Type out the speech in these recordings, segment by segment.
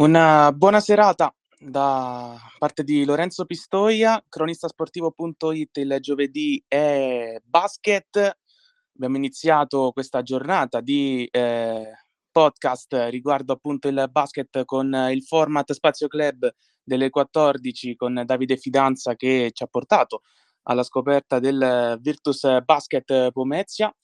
Una buona serata da parte di Lorenzo Pistoia, cronistasportivo.it. Il giovedì è basket. Abbiamo iniziato questa giornata di eh, podcast riguardo appunto il basket con il format Spazio Club delle 14 con Davide Fidanza che ci ha portato alla scoperta del Virtus Basket Pomezia.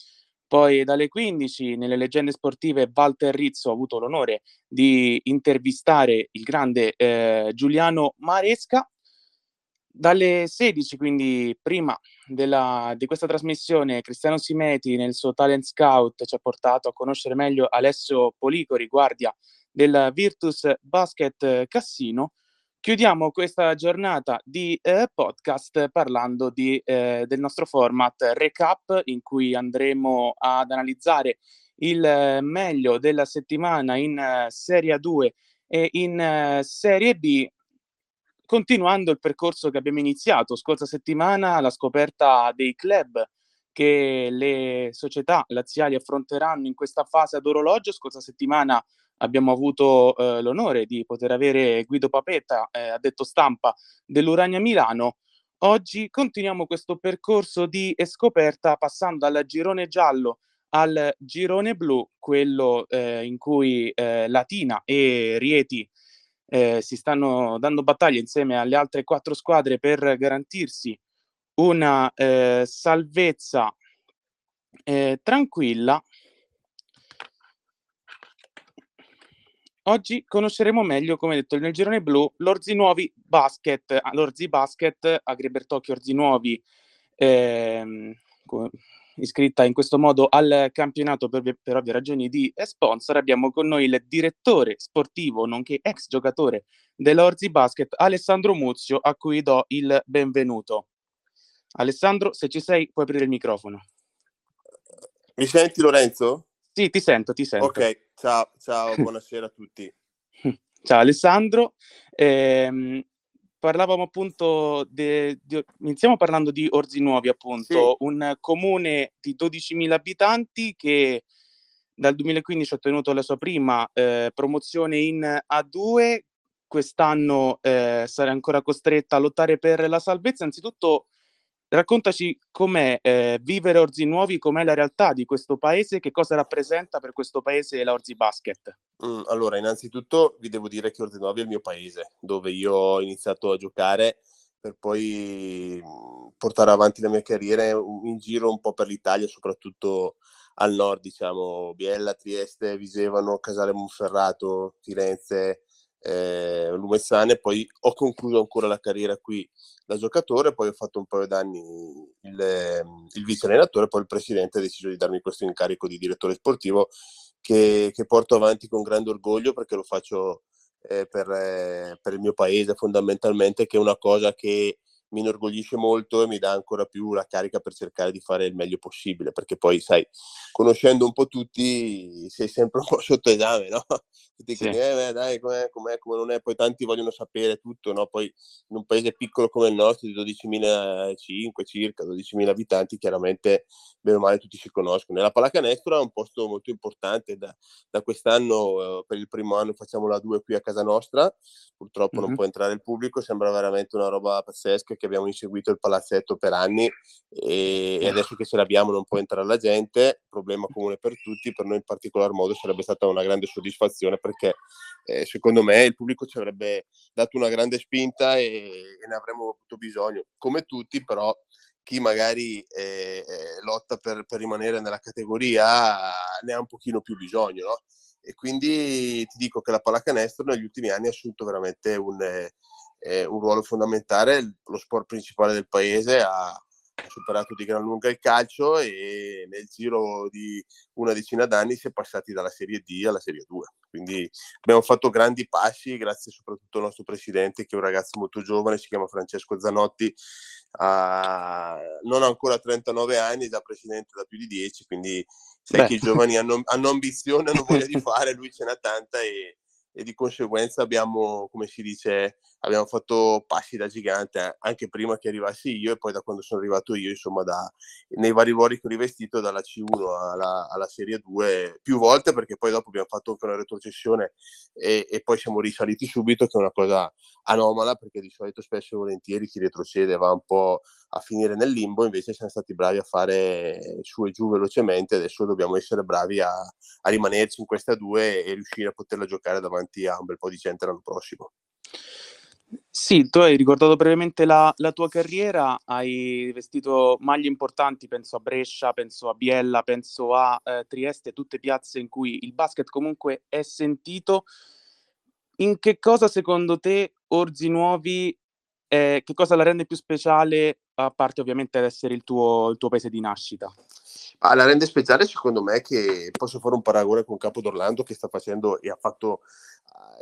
Poi dalle 15 nelle leggende sportive Walter Rizzo ha avuto l'onore di intervistare il grande eh, Giuliano Maresca. Dalle 16, quindi prima della, di questa trasmissione, Cristiano Simeti nel suo Talent Scout ci ha portato a conoscere meglio Alessio Policori, guardia del Virtus Basket Cassino, Chiudiamo questa giornata di eh, podcast parlando di, eh, del nostro format recap in cui andremo ad analizzare il eh, meglio della settimana in eh, Serie 2 e in eh, Serie B, continuando il percorso che abbiamo iniziato scorsa settimana, la scoperta dei club che le società laziali affronteranno in questa fase ad orologio. Scorsa settimana abbiamo avuto eh, l'onore di poter avere Guido Papetta, eh, addetto stampa dell'Urania Milano. Oggi continuiamo questo percorso di scoperta passando dal girone giallo al girone blu, quello eh, in cui eh, Latina e Rieti eh, si stanno dando battaglia insieme alle altre quattro squadre per garantirsi una eh, salvezza tranquilla Oggi conosceremo meglio, come detto, nel girone blu l'Orzi Nuovi Basket, ah, l'Orzi Basket, Agribertocchio Orzi Nuovi, ehm, iscritta in questo modo al campionato per, per ovvie ragioni di sponsor. Abbiamo con noi il direttore sportivo, nonché ex giocatore dell'Orzi Basket, Alessandro Muzio, a cui do il benvenuto. Alessandro, se ci sei, puoi aprire il microfono. Mi senti Lorenzo? Sì, ti sento, ti sento. Ok, ciao, ciao, buonasera a tutti. Ciao Alessandro. Eh, parlavamo appunto, de, di, iniziamo parlando di Orzi Nuovi appunto, sì. un comune di 12.000 abitanti che dal 2015 ha ottenuto la sua prima eh, promozione in A2, quest'anno eh, sarà ancora costretta a lottare per la salvezza. Anzitutto Raccontaci com'è eh, vivere Orzi Nuovi, com'è la realtà di questo paese, che cosa rappresenta per questo paese la Orzi Basket. Mm, allora, innanzitutto vi devo dire che Orzi Nuovi è il mio paese, dove io ho iniziato a giocare per poi mm, portare avanti la mia carriera in giro un po' per l'Italia, soprattutto al nord, diciamo, Biella, Trieste, Visevano, Casale Monferrato, Firenze, eh, Lumezzane, poi ho concluso ancora la carriera qui da giocatore, poi ho fatto un paio d'anni il, ehm, il vice allenatore, poi il presidente ha deciso di darmi questo incarico di direttore sportivo che, che porto avanti con grande orgoglio perché lo faccio eh, per, eh, per, il mio paese fondamentalmente, che è una cosa che mi inorgoglisce molto e mi dà ancora più la carica per cercare di fare il meglio possibile, perché poi, sai, conoscendo un po' tutti, sei sempre un po' sotto esame, no? Tutti sì. eh, dai, com'è, com'è, come non è, poi tanti vogliono sapere tutto, no? Poi in un paese piccolo come il nostro, di 12.000 circa, 12.000 abitanti, chiaramente, bene o male, tutti si conoscono. E la pallacanestro è un posto molto importante, da, da quest'anno, eh, per il primo anno facciamo la 2 qui a casa nostra, purtroppo mm-hmm. non può entrare il pubblico, sembra veramente una roba pazzesca, che abbiamo inseguito il palazzetto per anni e, e adesso che ce l'abbiamo non può entrare la gente, problema comune per tutti, per noi in particolar modo sarebbe stata una grande soddisfazione perché eh, secondo me il pubblico ci avrebbe dato una grande spinta e, e ne avremmo avuto bisogno, come tutti però chi magari eh, eh, lotta per, per, rimanere nella categoria ne ha un pochino più bisogno, no? E quindi ti dico che la pallacanestro negli ultimi anni ha assunto veramente un, eh, un ruolo fondamentale, lo sport principale del paese ha, ha, superato di gran lunga il calcio e nel giro di una decina d'anni si è passati dalla Serie D alla Serie 2. Quindi abbiamo fatto grandi passi, grazie soprattutto al nostro presidente che è un ragazzo molto giovane, si chiama Francesco Zanotti, ha, non ha ancora 39 anni, è già presidente da più di 10, quindi sai Beh. che i giovani hanno, hanno ambizione, hanno voglia di fare, lui ce n'ha tanta e, e di conseguenza abbiamo, come si dice, abbiamo fatto passi da gigante anche prima che arrivassi io e poi da quando sono arrivato io, insomma, da, nei vari ruoli che ho rivestito dalla C1 alla, alla, Serie 2 più volte perché poi dopo abbiamo fatto anche una retrocessione e, e, poi siamo risaliti subito, che è una cosa anomala perché di solito spesso e volentieri chi retrocede va un po' a finire nel limbo, invece siamo stati bravi a fare su e giù velocemente, adesso dobbiamo essere bravi a, a rimanerci in questa due e riuscire a poterla giocare davanti a un bel po' di gente l'anno prossimo. Sì, tu hai ricordato brevemente la, la tua carriera, hai vestito maglie importanti, penso a Brescia, penso a Biella, penso a eh, Trieste, tutte piazze in cui il basket comunque è sentito. In che cosa secondo te Orzi Nuovi, eh, che cosa la rende più speciale, a parte ovviamente ad essere il tuo, il tuo paese di nascita? Ah, la rende speciale secondo me che posso fare un paragone con Capo d'Orlando che sta facendo e ha fatto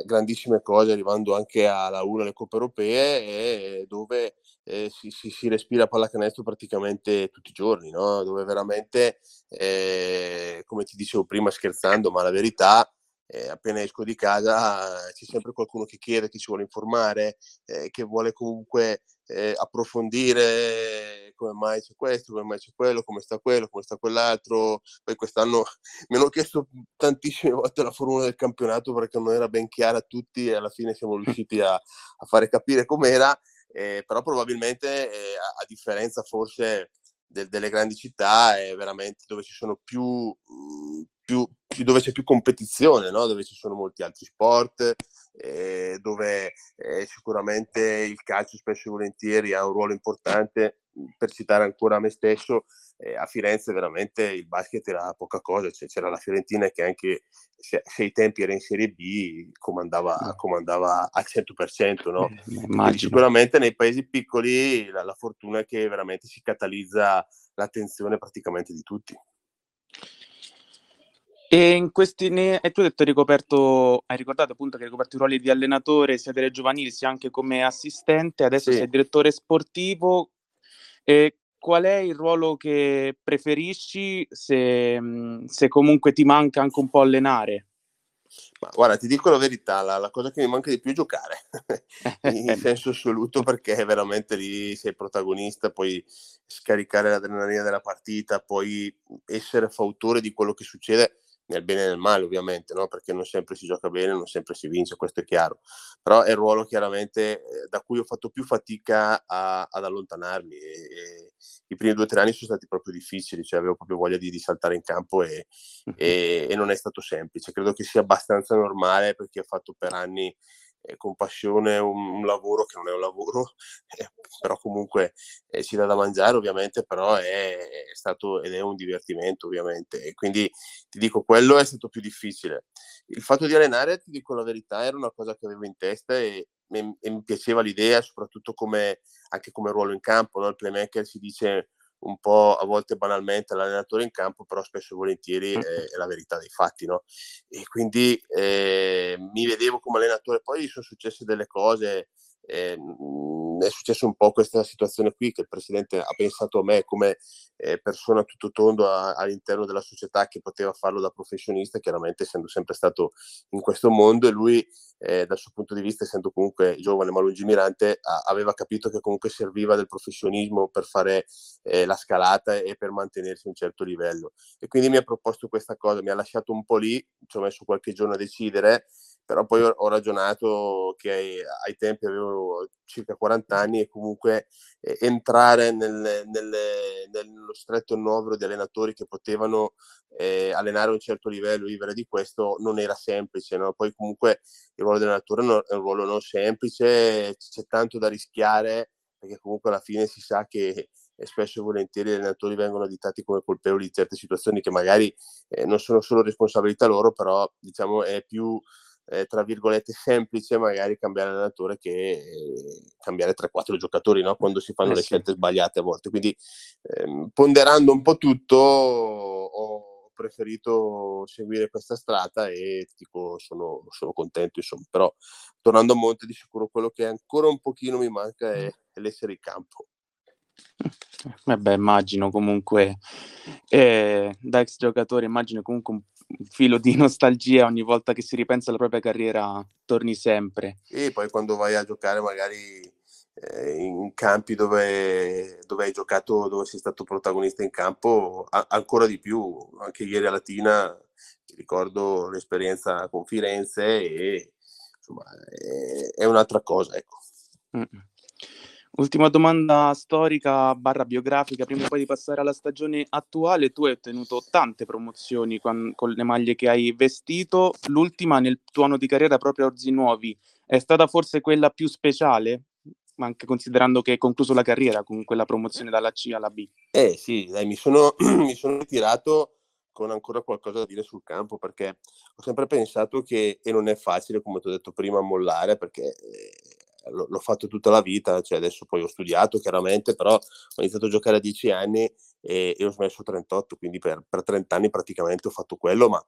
grandissime cose arrivando anche alla 1 alle coppe europee e dove eh, si, si, si, respira pallacanestro praticamente tutti i giorni, no? dove veramente, eh, come ti dicevo prima scherzando, ma la verità eh, appena esco di casa c'è sempre qualcuno che chiede, che ci vuole informare, eh, che vuole comunque eh, approfondire come mai c'è questo, come mai c'è quello, come sta quello, come sta quell'altro. Poi quest'anno mi hanno chiesto tantissime volte la formula del campionato perché non era ben chiara a tutti e alla fine siamo riusciti a, a fare capire com'era, eh, però probabilmente eh, a, a, differenza forse de, delle grandi città è veramente dove ci sono più, più, più dove c'è più competizione, no? dove ci sono molti altri sport, eh, dove eh, sicuramente il calcio spesso e volentieri ha un ruolo importante. Per citare ancora me stesso, eh, a Firenze veramente il basket era poca cosa, cioè, c'era la Fiorentina che anche se, se ai tempi era in Serie B comandava, mm. comandava al 100%. No? Eh, sicuramente nei paesi piccoli la, la fortuna è che veramente si catalizza l'attenzione praticamente di tutti. E in questi ne... e tu hai detto ricoperto, hai ricordato appunto che hai ricoperto i ruoli di allenatore sia delle giovanili sia anche come assistente, adesso sì. sei direttore sportivo. E qual è il ruolo che preferisci se, se comunque ti manca anche un po' allenare? Ma guarda, ti dico la verità, la, la, cosa che mi manca di più è giocare, in senso assoluto, perché veramente lì sei protagonista, puoi scaricare l'adrenalina della partita, puoi essere fautore di quello che succede nel bene e nel male ovviamente, no? perché non sempre si gioca bene, non sempre si vince, questo è chiaro, però è il ruolo chiaramente eh, da cui ho fatto più fatica a, ad allontanarmi e, e, i primi due o tre anni sono stati proprio difficili, cioè avevo proprio voglia di, di saltare in campo e, e, e non è stato semplice, credo che sia abbastanza normale perché ho fatto per anni con passione un, un, lavoro che non è un lavoro, eh, però comunque eh, ci dà da mangiare ovviamente, però è, è, stato ed è un divertimento ovviamente. E quindi ti dico, quello è stato più difficile. Il fatto di allenare, ti dico la verità, era una cosa che avevo in testa e, e, e mi piaceva l'idea, soprattutto come, anche come ruolo in campo, no? il playmaker si dice un po' a volte banalmente l'allenatore in campo, però spesso e volentieri è, è la verità dei fatti, no? E quindi eh, mi vedevo come allenatore, poi sono successe delle cose eh, è successo un po' questa situazione qui che il presidente ha pensato a me come eh, persona tutto tondo a, all'interno della società che poteva farlo da professionista, chiaramente essendo sempre stato in questo mondo e lui eh, dal suo punto di vista, essendo comunque giovane ma lungimirante, a, aveva capito che comunque serviva del professionismo per fare eh, la scalata e per mantenersi a un certo livello. E quindi mi ha proposto questa cosa, mi ha lasciato un po' lì, ci ho messo qualche giorno a decidere però poi ho, ragionato che ai, ai, tempi avevo circa 40 anni e comunque eh, entrare nel, nel, nello stretto novero di allenatori che potevano eh, allenare a un certo livello, vivere di questo, non era semplice. No? Poi comunque il ruolo di allenatore è un ruolo non semplice, c'è tanto da rischiare perché comunque alla fine si sa che e spesso e volentieri gli allenatori vengono additati come colpevoli di certe situazioni che magari eh, non sono solo responsabilità loro, però diciamo è più eh, tra virgolette semplice magari cambiare allenatore che eh, cambiare 3-4 giocatori no? quando si fanno eh, le sì. scelte sbagliate a volte. Quindi ehm, ponderando un po' tutto ho preferito seguire questa strada e dico, sono, sono, contento insomma. Però tornando a Monte di sicuro quello che ancora un pochino mi manca è, è l'essere in campo. Vabbè, immagino comunque eh, da ex giocatore, immagino comunque un, un filo di nostalgia ogni volta che si ripensa alla propria carriera, torni sempre. E poi quando vai a giocare magari eh, in campi dove, dove, hai giocato, dove sei stato protagonista in campo, a- ancora di più. Anche ieri a Latina ricordo l'esperienza con Firenze e insomma è, è un'altra cosa. Ecco. Mm. Ultima domanda storica barra biografica, prima poi di passare alla stagione attuale, tu hai ottenuto tante promozioni con, con, le maglie che hai vestito, l'ultima nel tuo anno di carriera proprio a Orzi Nuovi, è stata forse quella più speciale? Anche considerando che hai concluso la carriera con quella promozione dalla C alla B. Eh sì, dai, mi sono, mi sono ritirato con ancora qualcosa da dire sul campo perché ho sempre pensato che, e non è facile come ti ho detto prima, mollare perché eh, l'ho fatto tutta la vita, cioè adesso poi ho studiato chiaramente, però ho iniziato a giocare a 10 anni e, e ho smesso a 38, quindi per, per, 30 anni praticamente ho fatto quello, ma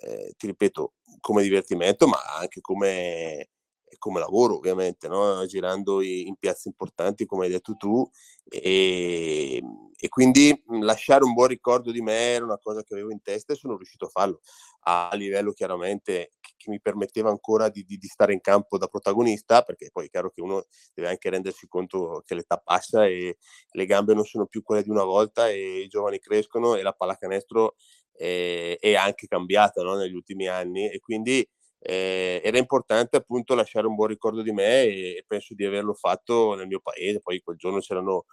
eh, ti ripeto, come divertimento, ma anche come, come lavoro ovviamente, no? girando in, piazze importanti come hai detto tu e, e, quindi lasciare un buon ricordo di me era una cosa che avevo in testa e sono riuscito a farlo a livello chiaramente che mi permetteva ancora di, di, di, stare in campo da protagonista, perché poi è chiaro che uno deve anche rendersi conto che l'età passa e le gambe non sono più quelle di una volta e i giovani crescono e la pallacanestro è, è anche cambiata no? negli ultimi anni e quindi eh, era importante appunto lasciare un buon ricordo di me e, penso di averlo fatto nel mio paese, poi quel giorno c'erano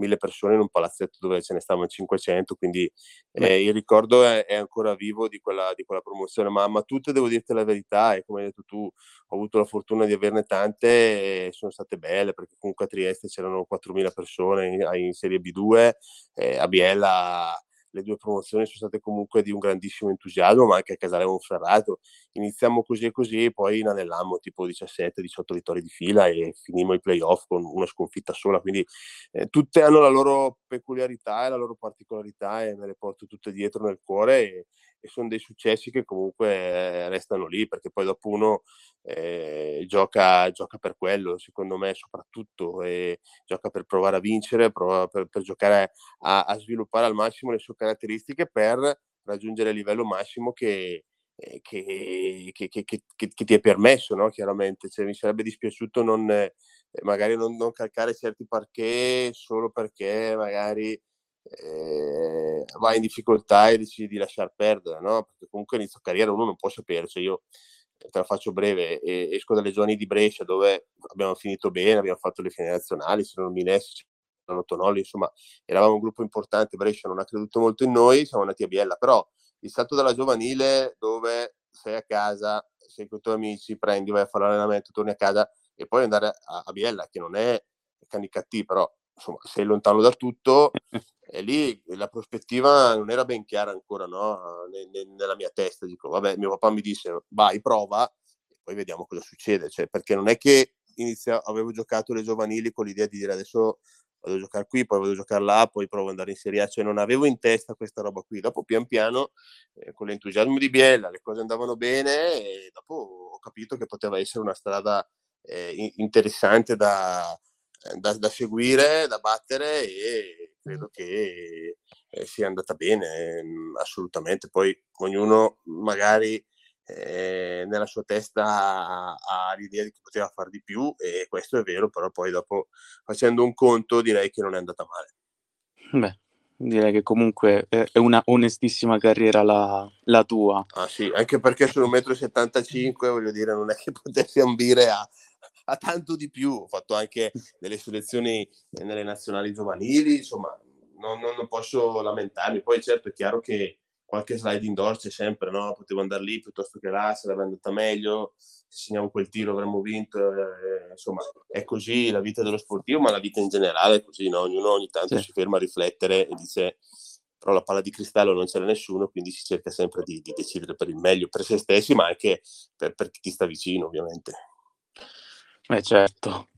mille persone in un palazzetto dove ce ne stavano 500, quindi eh, il ricordo è, è, ancora vivo di quella, di quella promozione, ma, ma, tutte devo dirti la verità e come hai detto tu ho avuto la fortuna di averne tante e sono state belle perché comunque a Trieste c'erano 4.000 persone in, in Serie B2, eh, a Biella le due promozioni sono state comunque di un grandissimo entusiasmo, ma anche a Casale Monferrato. Iniziamo così e così, poi inanellammo tipo 17-18 vittorie di fila e finimmo i playoff con una sconfitta sola. Quindi eh, tutte hanno la loro peculiarità e la loro particolarità e me le porto tutte dietro nel cuore e, e sono dei successi che comunque eh, restano lì perché poi dopo uno eh, gioca, gioca, per quello, secondo me soprattutto, e gioca per provare a vincere, per, per, giocare a, a, sviluppare al massimo le sue caratteristiche per raggiungere il livello massimo che, eh, che, che, che ti è permesso, no? chiaramente. Cioè, mi sarebbe dispiaciuto non, eh, magari non, non calcare certi parquet solo perché magari eh, vai in difficoltà e decidi di lasciar perdere, no? Perché comunque inizio carriera uno non può sapere, cioè io te la faccio breve, esco dalle zone di Brescia dove abbiamo finito bene, abbiamo fatto le finali nazionali, c'erano Minesi, c'erano Tonolli, insomma eravamo un gruppo importante, Brescia non ha creduto molto in noi, siamo andati a Biella, però il salto dalla giovanile dove sei a casa, sei con i tuoi amici, prendi, vai a fare l'allenamento, torni a casa e poi andare a, a Biella, che non è Canicattì, però insomma sei lontano da tutto e lì la prospettiva non era ben chiara ancora no? nella mia testa. Dico, vabbè, mio papà mi disse vai, prova e poi vediamo cosa succede. Cioè, perché non è che inizia, avevo giocato le giovanili con l'idea di dire adesso vado a giocare qui, poi vado a giocare là, poi provo ad andare in Serie A, cioè non avevo in testa questa roba qui. Dopo pian piano, eh, con l'entusiasmo di Biella, le cose andavano bene e dopo ho capito che poteva essere una strada eh, interessante da, da, da, seguire, da battere e credo che eh, sia andata bene mh, assolutamente. Poi ognuno magari eh, nella sua testa ha, ha l'idea di che poteva fare di più e questo è vero, però poi dopo facendo un conto direi che non è andata male. Beh, direi che comunque è una onestissima carriera la, la tua. Ah sì, anche perché sono 1,75 m, voglio dire, non è che potessi ambire a, a tanto di più. Ho fatto anche delle selezioni nelle nazionali giovanili, insomma, non, non, posso lamentarmi. Poi certo è chiaro che qualche slide indoor c'è sempre, no? Potevo andare lì piuttosto che là, sarebbe andata meglio, se segniamo quel tiro avremmo vinto, eh, insomma è così la vita dello sportivo, ma la vita in generale è così, no? Ognuno ogni tanto sì. si ferma a riflettere e dice però la palla di cristallo non c'era nessuno, quindi si cerca sempre di, di decidere per il meglio per se stessi, ma anche per, per chi ti sta vicino, ovviamente. Eh certo.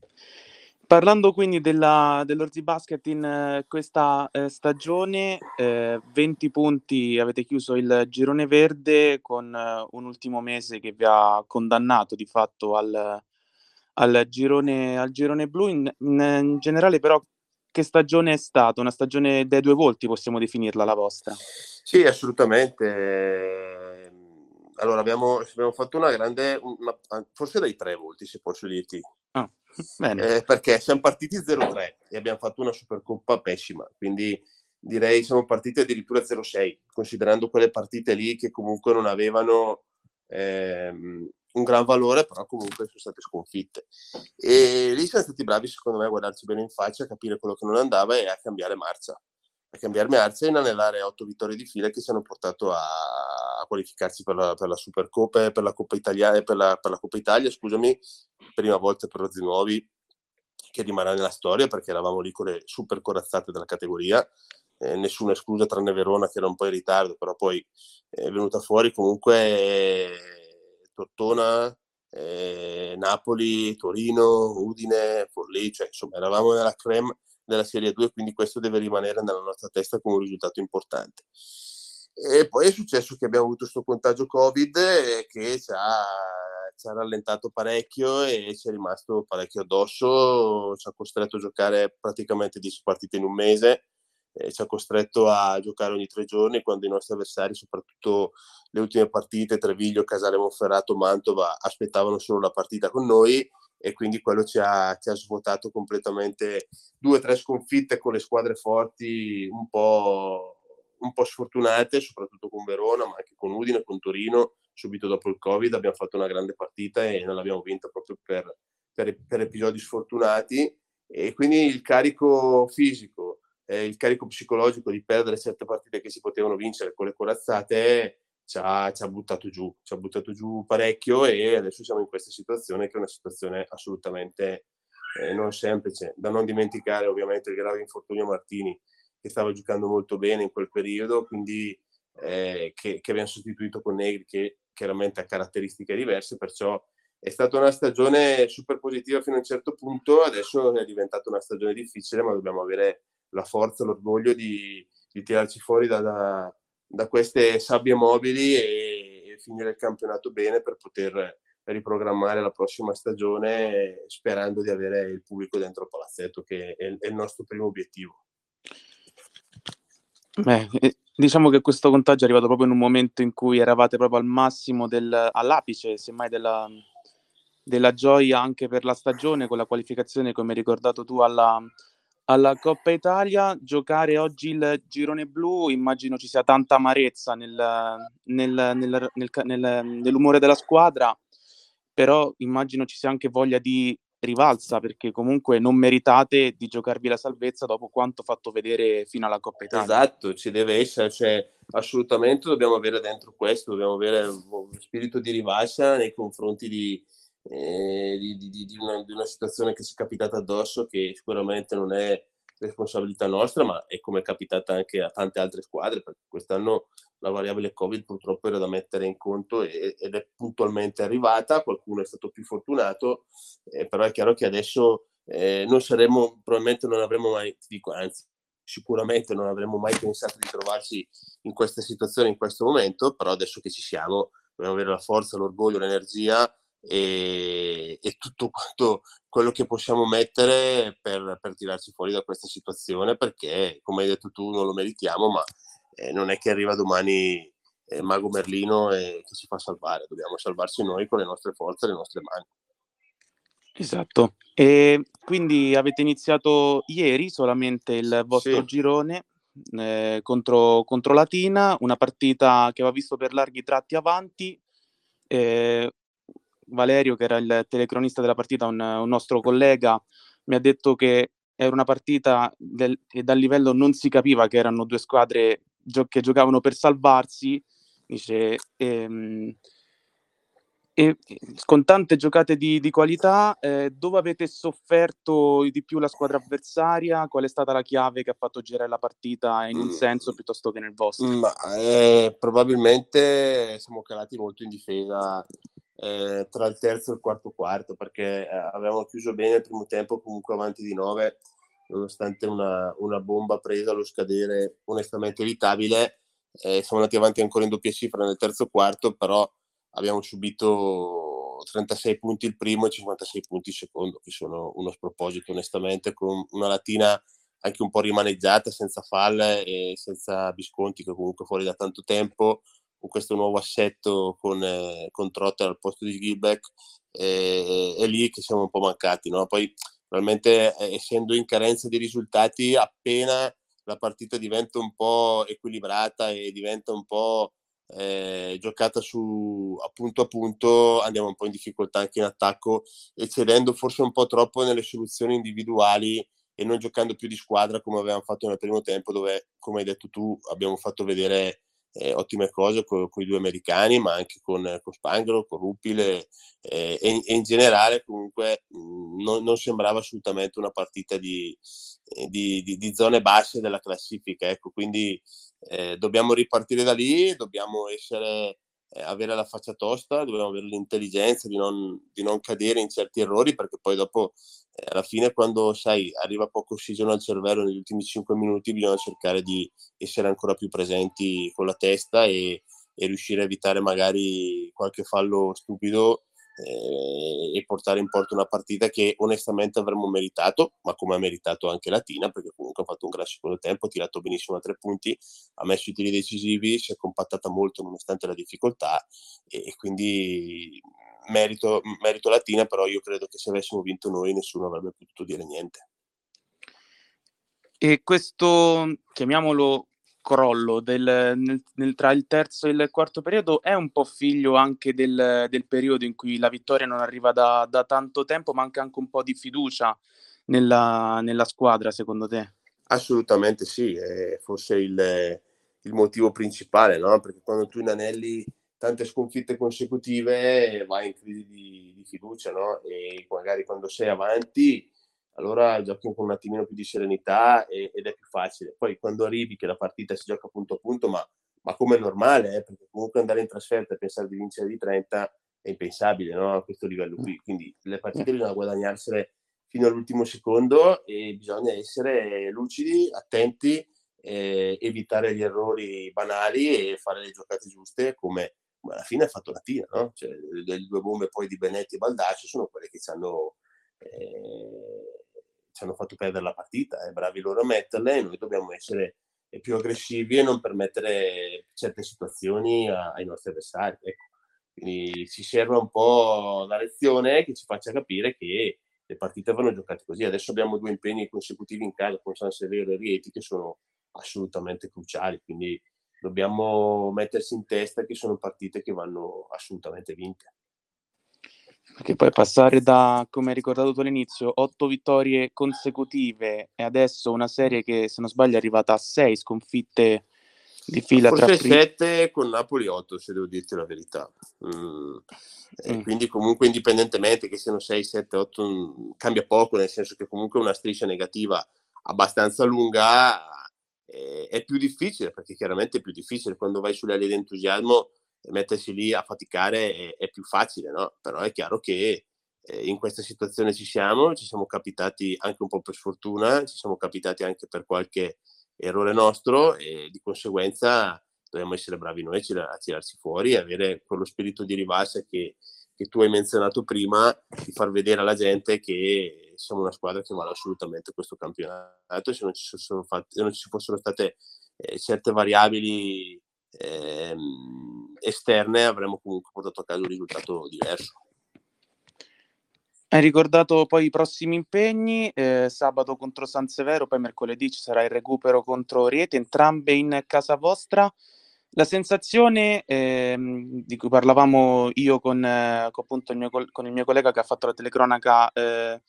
Parlando quindi della, dell'Orzi Basket in eh, questa eh, stagione, eh, 20 punti avete chiuso il girone verde con eh, un ultimo mese che vi ha condannato di fatto al, al, girone, al girone, blu. In, in, in, generale però che stagione è stata? Una stagione dai due volti possiamo definirla la vostra? Sì, assolutamente. Allora, abbiamo, abbiamo fatto una grande, una, forse dai tre volti, se posso dirti. Ah, eh, perché siamo partiti 0-3 e abbiamo fatto una Supercoppa pessima, quindi direi siamo partiti addirittura 0-6, considerando quelle partite lì che comunque non avevano ehm, un gran valore, però comunque sono state sconfitte. E lì siamo stati bravi, secondo me, a guardarci bene in faccia, a capire quello che non andava e a cambiare marcia. A cambiare marcia e inanellare otto vittorie di fila che ci hanno portato a, a qualificarsi per la, per la Supercoppa e per la Coppa Italia, per la, per la Coppa Italia, scusami, prima volta per Rozzi Nuovi, che rimarrà nella storia perché eravamo lì con le super corazzate della categoria. Eh, nessuna esclusa tranne Verona che era un po' in ritardo, però poi è venuta fuori comunque Tortona, eh, Napoli, Torino, Udine, Forlì, cioè insomma eravamo nella creme della Serie 2, quindi questo deve rimanere nella nostra testa come un risultato importante. E poi è successo che abbiamo avuto questo contagio Covid che ci ha, ci ha, rallentato parecchio e ci è rimasto parecchio addosso, ci ha costretto a giocare praticamente 10 partite in un mese ci ha costretto a giocare ogni tre giorni quando i nostri avversari, soprattutto le ultime partite, Treviglio, Casale Monferrato, Mantova, aspettavano solo la partita con noi e quindi quello ci ha, ci ha svuotato completamente due o tre sconfitte con le squadre forti un po', un po' sfortunate, soprattutto con Verona, ma anche con Udine, con Torino, subito dopo il Covid. Abbiamo fatto una grande partita e non l'abbiamo vinta proprio per, per, per episodi sfortunati. E quindi il carico fisico eh, il carico psicologico di perdere certe partite che si potevano vincere con le corazzate ci ha, ci ha, buttato giù, ci ha buttato giù parecchio e adesso siamo in questa situazione che è una situazione assolutamente eh, non semplice. Da non dimenticare ovviamente il grave infortunio Martini che stava giocando molto bene in quel periodo, quindi eh, che, che abbiamo sostituito con Negri che chiaramente ha caratteristiche diverse, perciò è stata una stagione super positiva fino a un certo punto, adesso è diventata una stagione difficile, ma dobbiamo avere la forza, l'orgoglio di, di tirarci fuori da, da, da, queste sabbie mobili e, finire il campionato bene per poter riprogrammare la prossima stagione sperando di avere il pubblico dentro il palazzetto che è, è il nostro primo obiettivo. Beh, eh, diciamo che questo contagio è arrivato proprio in un momento in cui eravate proprio al massimo, del, all'apice semmai della, della gioia anche per la stagione con la qualificazione, come hai ricordato tu, alla, alla Coppa Italia, giocare oggi il girone blu, immagino ci sia tanta amarezza nel, nel, nel, nell'umore della squadra, però immagino ci sia anche voglia di rivalsa perché comunque non meritate di giocarvi la salvezza dopo quanto fatto vedere fino alla Coppa Italia. Esatto, ci deve essere, cioè, assolutamente dobbiamo avere dentro questo, dobbiamo avere uno spirito di rivalsa nei confronti di, eh, di, di, di, una, di, una, situazione che ci è capitata addosso, che sicuramente non è responsabilità nostra, ma è come è capitata anche a tante altre squadre, perché quest'anno la variabile Covid purtroppo era da mettere in conto e, ed è puntualmente arrivata, qualcuno è stato più fortunato, eh, però è chiaro che adesso eh, non saremmo, probabilmente non avremmo mai, dico, anzi sicuramente non avremmo mai pensato di trovarci in questa situazione in questo momento, però adesso che ci siamo dobbiamo avere la forza, l'orgoglio, l'energia e, e, tutto quanto quello che possiamo mettere per, per, tirarci fuori da questa situazione perché come hai detto tu non lo meritiamo ma eh, non è che arriva domani eh, Mago Merlino e che ci fa salvare. Dobbiamo salvarci noi con le nostre forze e le nostre mani. Esatto. E quindi avete iniziato ieri solamente il vostro sì. girone eh, contro, contro Latina una partita che va visto per larghi tratti avanti eh, Valerio, che era il telecronista della partita, un, un nostro collega, mi ha detto che era una partita del, e dal livello non si capiva che erano due squadre gio- che giocavano per salvarsi. Dice, ehm, e, con tante giocate di, di qualità, eh, dove avete sofferto di più la squadra avversaria? Qual è stata la chiave che ha fatto girare la partita in un mm. senso piuttosto che nel vostro? Ma, eh, probabilmente siamo calati molto in difesa eh, tra il terzo e il quarto quarto perché eh, avevamo chiuso bene il primo tempo comunque avanti di 9 nonostante una, una bomba presa allo scadere onestamente evitabile eh, siamo andati avanti ancora in doppia cifra nel terzo quarto però abbiamo subito 36 punti il primo e 56 punti il secondo che sono uno sproposito onestamente con una latina anche un po' rimaneggiata, senza falle e senza Visconti che comunque fuori da tanto tempo, con questo nuovo assetto con, eh, con Trotter al posto di Gilbeck, eh, è lì che siamo un po' mancati. No? Poi probabilmente eh, essendo in carenza di risultati, appena la partita diventa un po' equilibrata e diventa un po' eh, giocata su appunto a punto andiamo un po' in difficoltà anche in attacco eccedendo forse un po' troppo nelle soluzioni individuali e non giocando più di squadra come avevamo fatto nel primo tempo dove come hai detto tu abbiamo fatto vedere eh, ottime cose con, con, i due americani ma anche con, con Spangro, con Ruppile eh, e, e, in generale comunque mh, mm, non, non, sembrava assolutamente una partita di, eh, di, di, di zone basse della classifica ecco quindi eh, dobbiamo ripartire da lì, dobbiamo essere, avere la faccia tosta, dobbiamo avere l'intelligenza di non, di non cadere in certi errori perché poi dopo eh, alla fine quando sai arriva poco ossigeno al cervello negli ultimi 5 minuti bisogna cercare di essere ancora più presenti con la testa e, e riuscire a evitare magari qualche fallo stupido eh, e portare in porto una partita che onestamente avremmo meritato, ma come ha meritato anche Latina, perché comunque ha fatto un gran secondo tempo, ha tirato benissimo a tre punti, ha messo i tiri decisivi, si è compattata molto nonostante la difficoltà e, quindi merito, merito Latina, però io credo che se avessimo vinto noi nessuno avrebbe potuto dire niente. E questo, chiamiamolo crollo del, nel, nel, tra il terzo e il quarto periodo è un po' figlio anche del, del periodo in cui la vittoria non arriva da, da, tanto tempo, manca anche un po' di fiducia nella, nella squadra, secondo te? Assolutamente sì, è forse il, il motivo principale, no? perché quando tu inanelli tante sconfitte consecutive vai in crisi di, di fiducia no? e magari quando sei avanti allora giochi con un attimino più di serenità e, ed è più facile. Poi quando arrivi che la partita si gioca punto a punto, ma, ma come è normale, eh, perché comunque andare in trasferta e pensare di vincere di 30 è impensabile no? a questo livello qui. Quindi le partite bisogna guadagnarsele fino all'ultimo secondo e bisogna essere lucidi, attenti, eh, evitare gli errori banali e fare le giocate giuste come, come alla fine ha fatto la Tina. No? Cioè, le, le due bombe poi di Benetti e Baldacci sono quelle che ci hanno... Eh, ci hanno fatto perdere la partita, è bravi loro a metterle, noi dobbiamo essere più aggressivi e non permettere certe situazioni ai nostri avversari. Ecco. Quindi ci serve un po' la lezione che ci faccia capire che le partite vanno giocate così. Adesso abbiamo due impegni consecutivi in casa con San Severo e Rieti che sono assolutamente cruciali, quindi dobbiamo mettersi in testa che sono partite che vanno assolutamente vinte. Perché poi passare da, come hai ricordato tu all'inizio, otto vittorie consecutive e adesso una serie che, se non sbaglio, è arrivata a sei sconfitte di fila. Forse tra sette con Napoli 8, se devo dirti la verità. Mm. Mm. Quindi comunque indipendentemente che siano 6, 7, 8, cambia poco, nel senso che comunque una striscia negativa abbastanza lunga eh, è più difficile, perché chiaramente è più difficile quando vai sulle ali di entusiasmo mettersi lì a faticare è, è più facile, no? Però è chiaro che eh, in questa situazione ci siamo, ci siamo capitati anche un po' per sfortuna, ci siamo capitati anche per qualche errore nostro e di conseguenza dobbiamo essere bravi noi a tirarsi fuori e avere quello spirito di rivalsa che, che tu hai menzionato prima, di far vedere alla gente che siamo una squadra che vale assolutamente questo campionato. Se non ci, fatti, non ci fossero state eh, certe variabili ehm, esterne avremmo comunque portato a casa un risultato diverso. Hai ricordato poi i prossimi impegni, eh, sabato contro San Severo, poi mercoledì ci sarà il recupero contro Riete, entrambe in casa vostra. La sensazione eh, di cui parlavamo io con, eh, con, il mio, con, il mio, collega che ha fatto la telecronaca eh,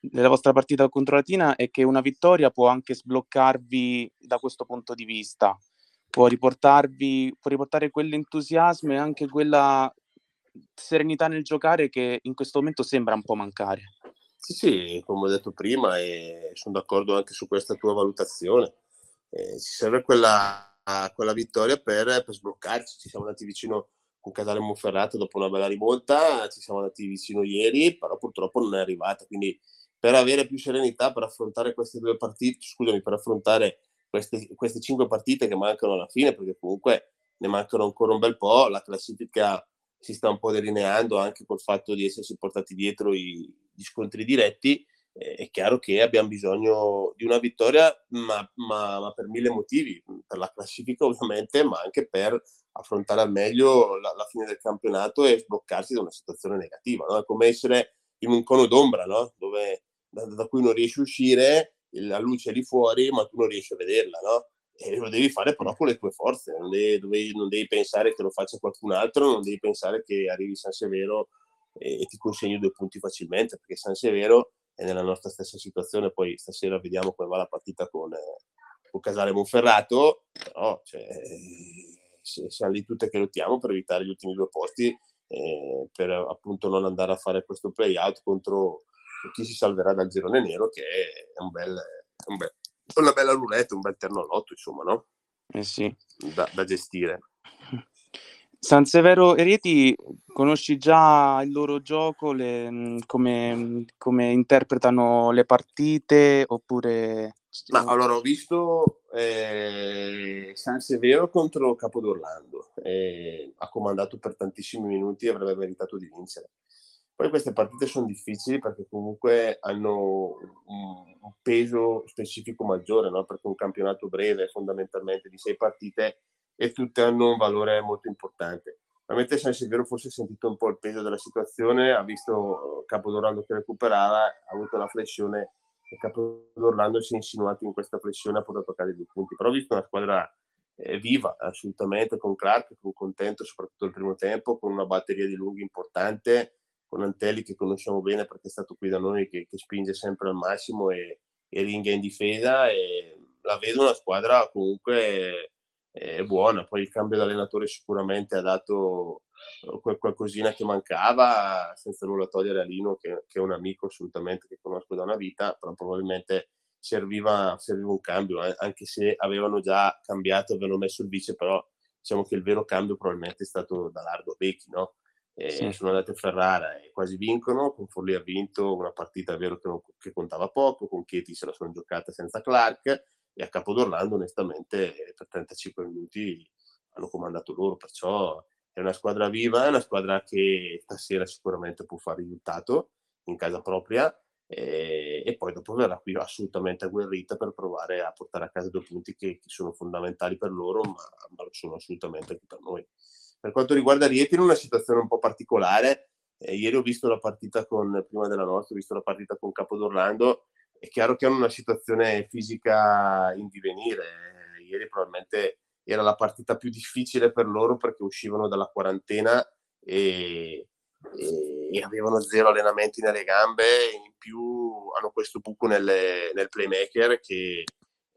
della vostra partita contro Latina è che una vittoria può anche sbloccarvi da questo punto di vista può riportarvi, può riportare quell'entusiasmo e anche quella serenità nel giocare che in questo momento sembra un po' mancare. Sì, sì, come ho detto prima, e sono d'accordo anche su questa tua valutazione. Eh, ci serve quella, quella vittoria per, per, sbloccarci. Ci siamo andati vicino con Casale Monferrato dopo una bella rivolta, ci siamo andati vicino ieri, però purtroppo non è arrivata. Quindi per avere più serenità, per affrontare queste due partite, scusami, per affrontare queste, queste cinque partite che mancano alla fine, perché comunque ne mancano ancora un bel po', la classifica si sta un po' delineando anche col fatto di essersi portati dietro i, gli scontri diretti è chiaro che abbiamo bisogno di una vittoria, ma, ma, ma, per mille motivi, per la classifica ovviamente, ma anche per affrontare al meglio la, la fine del campionato e sbloccarsi da una situazione negativa. No? È come essere in un cono d'ombra, no? Dove, da, da, cui non riesci a uscire, la luce è lì fuori, ma tu non riesci a vederla. No? E lo devi fare però con le tue forze, non devi, non devi pensare che lo faccia qualcun altro, non devi pensare che arrivi San Severo e, e ti consegni due punti facilmente, perché San Severo è nella nostra stessa situazione, poi stasera vediamo come va la partita con, eh, con Casale Monferrato, però cioè, siamo lì tutte che lottiamo per evitare gli ultimi due posti, eh, per appunto non andare a fare questo play-out contro chi si salverà dal girone nero, che è un bel, un bel, una bella roulette, un bel ternolotto, insomma, no? Eh sì. Da, da gestire. San Severo e Rieti, conosci già il loro gioco, le, mm, come, mm, come, interpretano le partite oppure... Ma allora ho visto eh, San Severo contro Capodorlando, eh, ha comandato per tantissimi minuti e avrebbe meritato di vincere. Poi queste partite sono difficili perché comunque hanno un, peso specifico maggiore, no? perché un campionato breve fondamentalmente di sei partite e tutte hanno un valore molto importante. Mentre San Severo forse ha sentito un po' il peso della situazione, ha visto Capodorlando che recuperava, ha avuto la flessione e Capodorlando si è insinuato in questa flessione, ha portato a casa due punti. Però ho visto una squadra eh, viva assolutamente con Clark, con contento soprattutto il primo tempo, con una batteria di lunghi importante, con Antelli che conosciamo bene perché è stato qui da noi, che, che spinge sempre al massimo e, e ringa in difesa. E la vedo una squadra comunque è buona. Poi il cambio d'allenatore sicuramente ha dato eh, qualcosina che mancava, senza nulla togliere a Lino, che, che, è un amico assolutamente che conosco da una vita, però probabilmente serviva, serviva un cambio, eh, anche se avevano già cambiato, avevano messo il vice, però diciamo che il vero cambio probabilmente è stato da Largo Becchi, no? Sì. Sono andate a Ferrara e quasi vincono, con Forlì ha vinto una partita vero che, non, che contava poco, con Chieti se la sono giocata senza Clark, e a Capodorlando onestamente per 35 minuti hanno comandato loro, perciò è una squadra viva, è una squadra che stasera sicuramente può fare risultato in casa propria e, e, poi dopo verrà qui assolutamente agguerrita per provare a portare a casa due punti che, che sono fondamentali per loro, ma, ma, lo sono assolutamente anche per noi. Per quanto riguarda Rieti, in una situazione un po' particolare, eh, ieri ho visto la partita con, prima della nostra, ho visto la partita con Capodorlando è chiaro che hanno una situazione fisica in divenire. Ieri probabilmente era la partita più difficile per loro perché uscivano dalla quarantena e, e, e avevano zero allenamenti nelle gambe. In più hanno questo buco nelle, nel playmaker che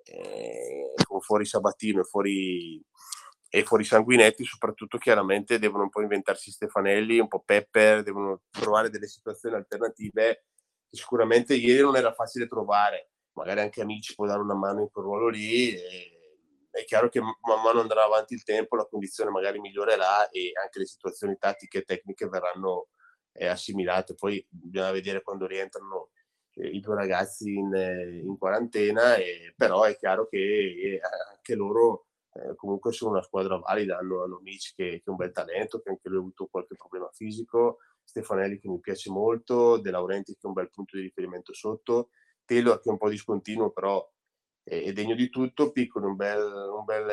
eh, con fuori Sabatino e fuori, e fuori Sanguinetti, soprattutto chiaramente devono un po' inventarsi Stefanelli, un po' Pepper, devono trovare delle situazioni alternative sicuramente ieri non era facile trovare, magari anche amici può dare una mano in quel ruolo lì. è chiaro che man mano andrà avanti il tempo, la condizione magari migliorerà e anche le situazioni tattiche e tecniche verranno eh, assimilate. Poi bisogna vedere quando rientrano eh, i due ragazzi in, eh, in quarantena, e, però è chiaro che eh, anche loro eh, comunque sono una squadra valida, hanno, hanno amici che, che, un bel talento, che anche lui ha avuto qualche problema fisico, Stefanelli che mi piace molto, De Laurenti che è un bel punto di riferimento sotto, Taylor che è un po' discontinuo però è, è degno di tutto, Piccolo un bel, un, bel,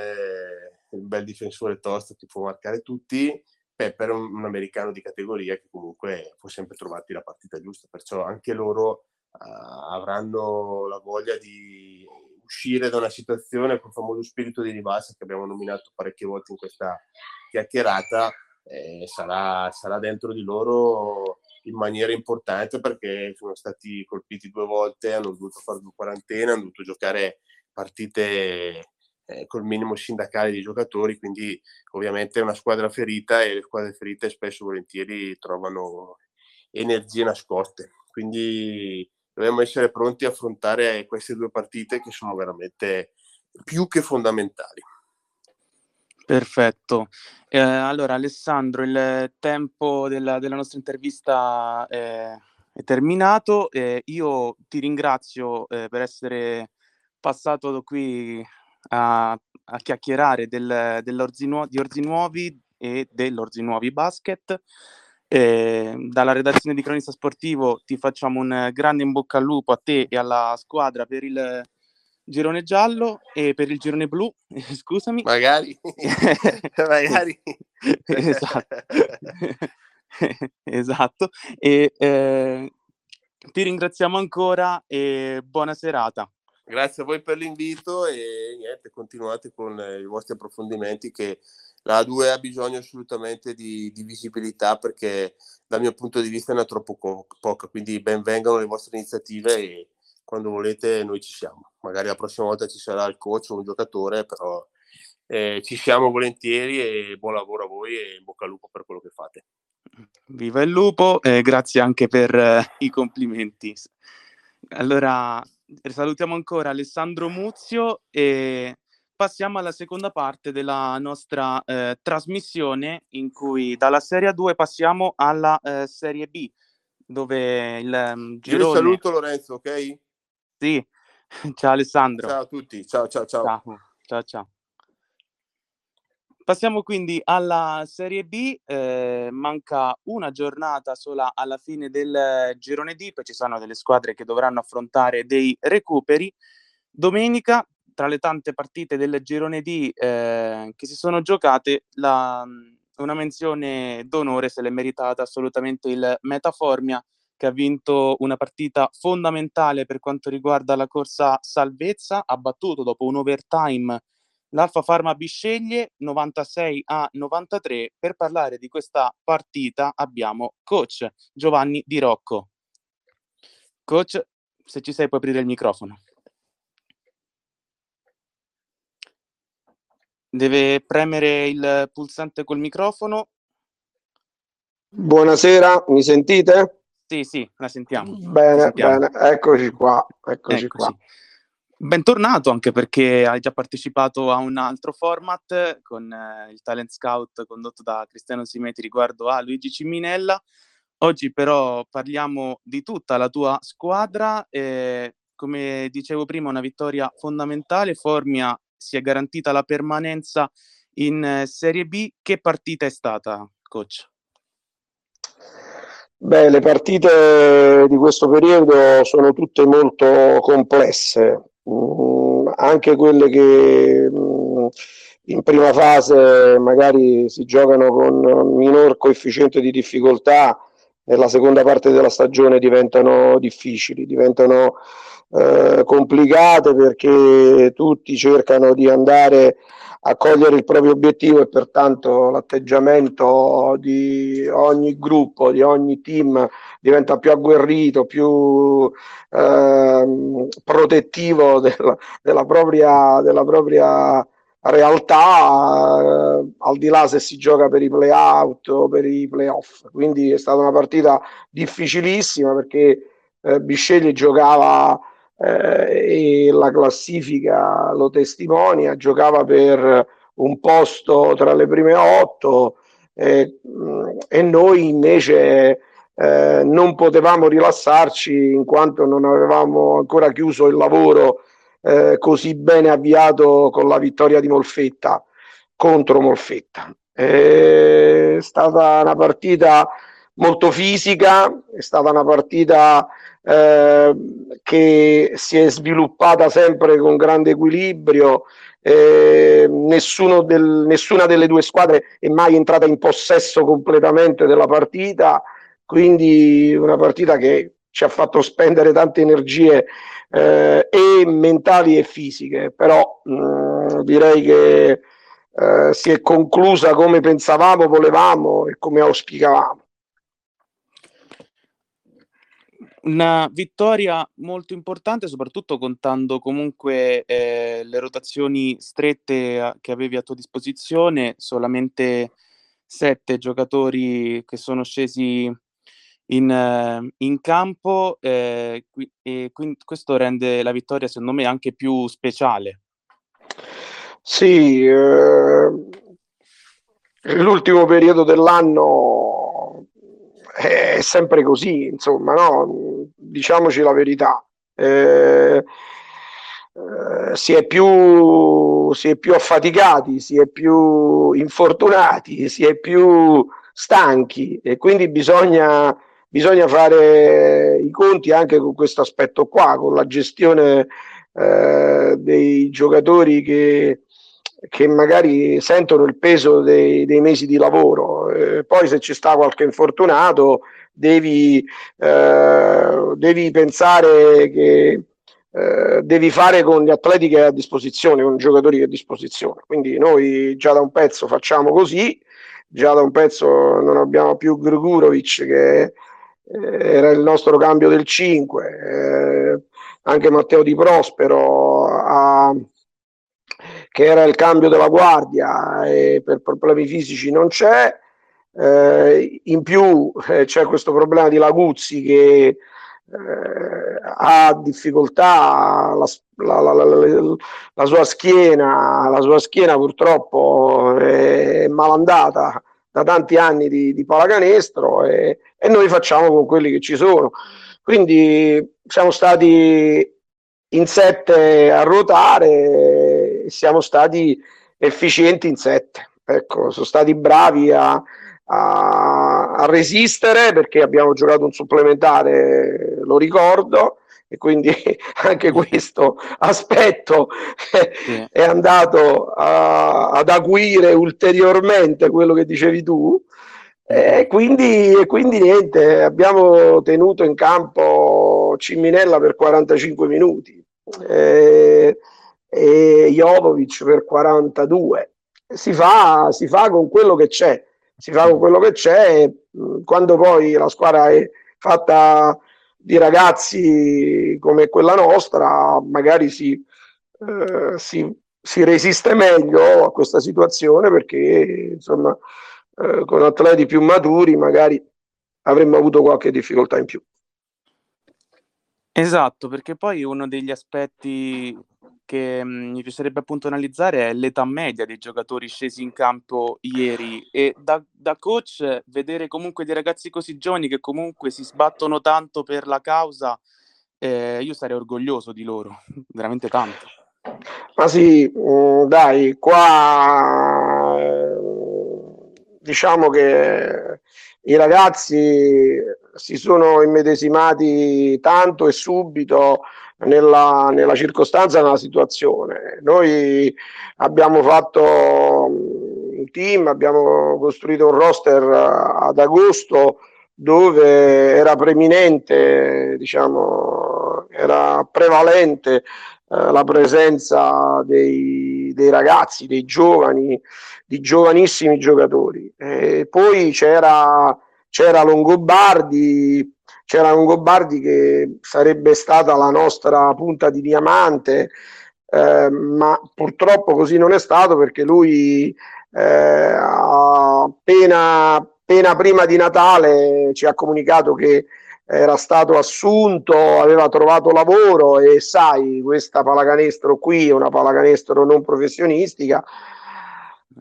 un bel difensore tosto che può marcare tutti, Pepper è un, un, americano di categoria che comunque può sempre trovarti la partita giusta, perciò anche loro uh, avranno la voglia di uscire da una situazione con il famoso spirito di rivalsa che abbiamo nominato parecchie volte in questa chiacchierata eh, sarà, sarà dentro di loro in maniera importante perché sono stati colpiti due volte, hanno dovuto fare due quarantene, hanno dovuto giocare partite eh, col minimo sindacale di giocatori, quindi ovviamente è una squadra ferita e le squadre ferite spesso e volentieri trovano energie nascoste. Quindi dobbiamo essere pronti a affrontare queste due partite che sono veramente più che fondamentali. Perfetto. Eh, allora Alessandro, il tempo della, della nostra intervista è, è terminato. Eh, io ti ringrazio eh, per essere passato qui a, a chiacchierare del, di Orzi Nuovi e dell'Orzi Nuovi Basket. Eh, dalla redazione di Cronista Sportivo ti facciamo un grande in bocca al lupo a te e alla squadra per il girone giallo e per il girone blu, scusami. Magari, magari. esatto. esatto. E eh, ti ringraziamo ancora e buona serata. Grazie a voi per l'invito e niente, continuate con eh, i vostri approfondimenti che la A2 ha bisogno assolutamente di, di, visibilità perché dal mio punto di vista ne ha troppo co- poca, quindi benvengano le vostre iniziative e quando volete noi ci siamo. Magari la prossima volta ci sarà il coach o un giocatore, però eh, ci siamo volentieri e buon lavoro a voi e in bocca al lupo per quello che fate. Viva il lupo e grazie anche per uh, i complimenti. Allora, salutiamo ancora Alessandro Muzio e passiamo alla seconda parte della nostra eh, trasmissione in cui dalla Serie 2 passiamo alla eh, Serie B dove il um, girone... Io saluto Lorenzo, ok? Sì, ciao Alessandro. Ciao a tutti, ciao ciao ciao. Ciao, ciao. ciao. Passiamo quindi alla Serie B, eh, manca una giornata sola alla fine del girone D, poi ci sono delle squadre che dovranno affrontare dei recuperi. Domenica, tra le tante partite del girone D eh, che si sono giocate, la, una menzione d'onore se l'è meritata assolutamente il Metaformia che ha vinto una partita fondamentale per quanto riguarda la corsa salvezza, ha battuto dopo un overtime l'Alfa Pharma Bisceglie 96 a 93. Per parlare di questa partita abbiamo coach Giovanni Di Rocco. Coach, se ci sei puoi aprire il microfono. Deve premere il pulsante col microfono. Buonasera, mi sentite? Sì, sì, la sentiamo. Bene, la sentiamo. bene, eccoci qua, eccoci, eccoci. qua. Bentornato anche perché hai già partecipato a un altro format con eh, il Talent Scout condotto da Cristiano Simeti riguardo a Luigi Ciminella. Oggi però parliamo di tutta la tua squadra. E, come dicevo prima, una vittoria fondamentale. Formia si è garantita la permanenza in eh, Serie B. Che partita è stata, coach? Beh, le partite di questo periodo sono tutte molto complesse mm, anche quelle che mh, mm, in prima fase magari si giocano con minor coefficiente di difficoltà, nella seconda parte della stagione diventano difficili, diventano eh, complicate perché tutti cercano di andare a cogliere il proprio obiettivo e pertanto l'atteggiamento di ogni gruppo, di ogni team diventa più agguerrito, più eh, protettivo della, della, propria, della propria realtà, eh, al di là se si gioca per i play-out o per i play-off. Quindi è stata una partita difficilissima perché eh, Bisceglie giocava eh, e la classifica lo testimonia, giocava per un posto tra le prime otto eh, e noi invece eh, non potevamo rilassarci in quanto non avevamo ancora chiuso il lavoro eh, così bene avviato con la vittoria di Molfetta contro Molfetta. È stata una partita molto fisica, è stata una partita eh, che si è sviluppata sempre con grande equilibrio. Eh, del, nessuna delle due squadre è mai entrata in possesso completamente della partita, quindi una partita che ci ha fatto spendere tante energie eh, e mentali e fisiche, però mh, mm, direi che eh, si è conclusa come pensavamo, volevamo e come auspicavamo. Una vittoria molto importante, soprattutto contando comunque eh, le rotazioni strette a, che avevi a tua disposizione, solamente sette giocatori che sono scesi in, in campo eh, e quindi questo rende la vittoria secondo me anche più speciale. Sì, eh, l'ultimo periodo dell'anno è sempre così, insomma, no? Diciamoci la verità. Eh, eh, si, è più, si è più affaticati, si è più infortunati, si è più stanchi e quindi bisogna, bisogna fare i conti anche con questo aspetto qua, con la gestione eh, dei giocatori che, che magari sentono il peso dei, dei mesi di lavoro. Eh, poi se ci sta qualche infortunato devi, eh, devi pensare che eh, devi fare con gli atleti che hai a disposizione, con i giocatori che hai a disposizione. Quindi noi già da un pezzo facciamo così, già da un pezzo non abbiamo più Grugurovic che eh, era il nostro cambio del 5, eh, anche Matteo Di Prospero a, che era il cambio della guardia e per problemi fisici non c'è. Eh, in più eh, c'è questo problema di Laguzzi che eh, ha difficoltà, la, la, la, la, sua schiena, la sua schiena purtroppo è malandata da tanti anni di, di pallacanestro e, e noi facciamo con quelli che ci sono. Quindi siamo stati in sette a ruotare, siamo stati efficienti in sette. Ecco, sono stati bravi a, a, a resistere perché abbiamo giocato un supplementare, lo ricordo, e quindi anche questo aspetto sì. è andato a, ad acuire ulteriormente quello che dicevi tu. E quindi, e quindi niente, abbiamo tenuto in campo Ciminella per 45 minuti e, e Jovovic per 42. Si fa, si fa con quello che c'è, si fa con quello che c'è. Quando poi la squadra è fatta di ragazzi come quella nostra, magari si, eh, si, si resiste meglio a questa situazione perché insomma eh, con atleti più maturi magari avremmo avuto qualche difficoltà in più. Esatto, perché poi uno degli aspetti che mh, mi piacerebbe appunto analizzare è l'età media dei giocatori scesi in campo ieri e da, da, coach vedere comunque dei ragazzi così giovani che comunque si sbattono tanto per la causa, eh, io sarei orgoglioso di loro, veramente tanto. Ma sì, mm, dai, qua diciamo che i ragazzi si sono immedesimati tanto e subito nella, nella circostanza, nella situazione. Noi abbiamo fatto un team, abbiamo costruito un roster ad agosto dove era preminente, diciamo, era prevalente eh, la presenza dei, dei, ragazzi, dei giovani, di giovanissimi giocatori. E poi c'era, c'era Longobardi, c'era Longobardi che sarebbe stata la nostra punta di diamante, eh, ma purtroppo così non è stato perché lui eh, appena, appena prima di Natale ci ha comunicato che era stato assunto, aveva trovato lavoro e sai, questa pallacanestro qui è una pallacanestro non professionistica,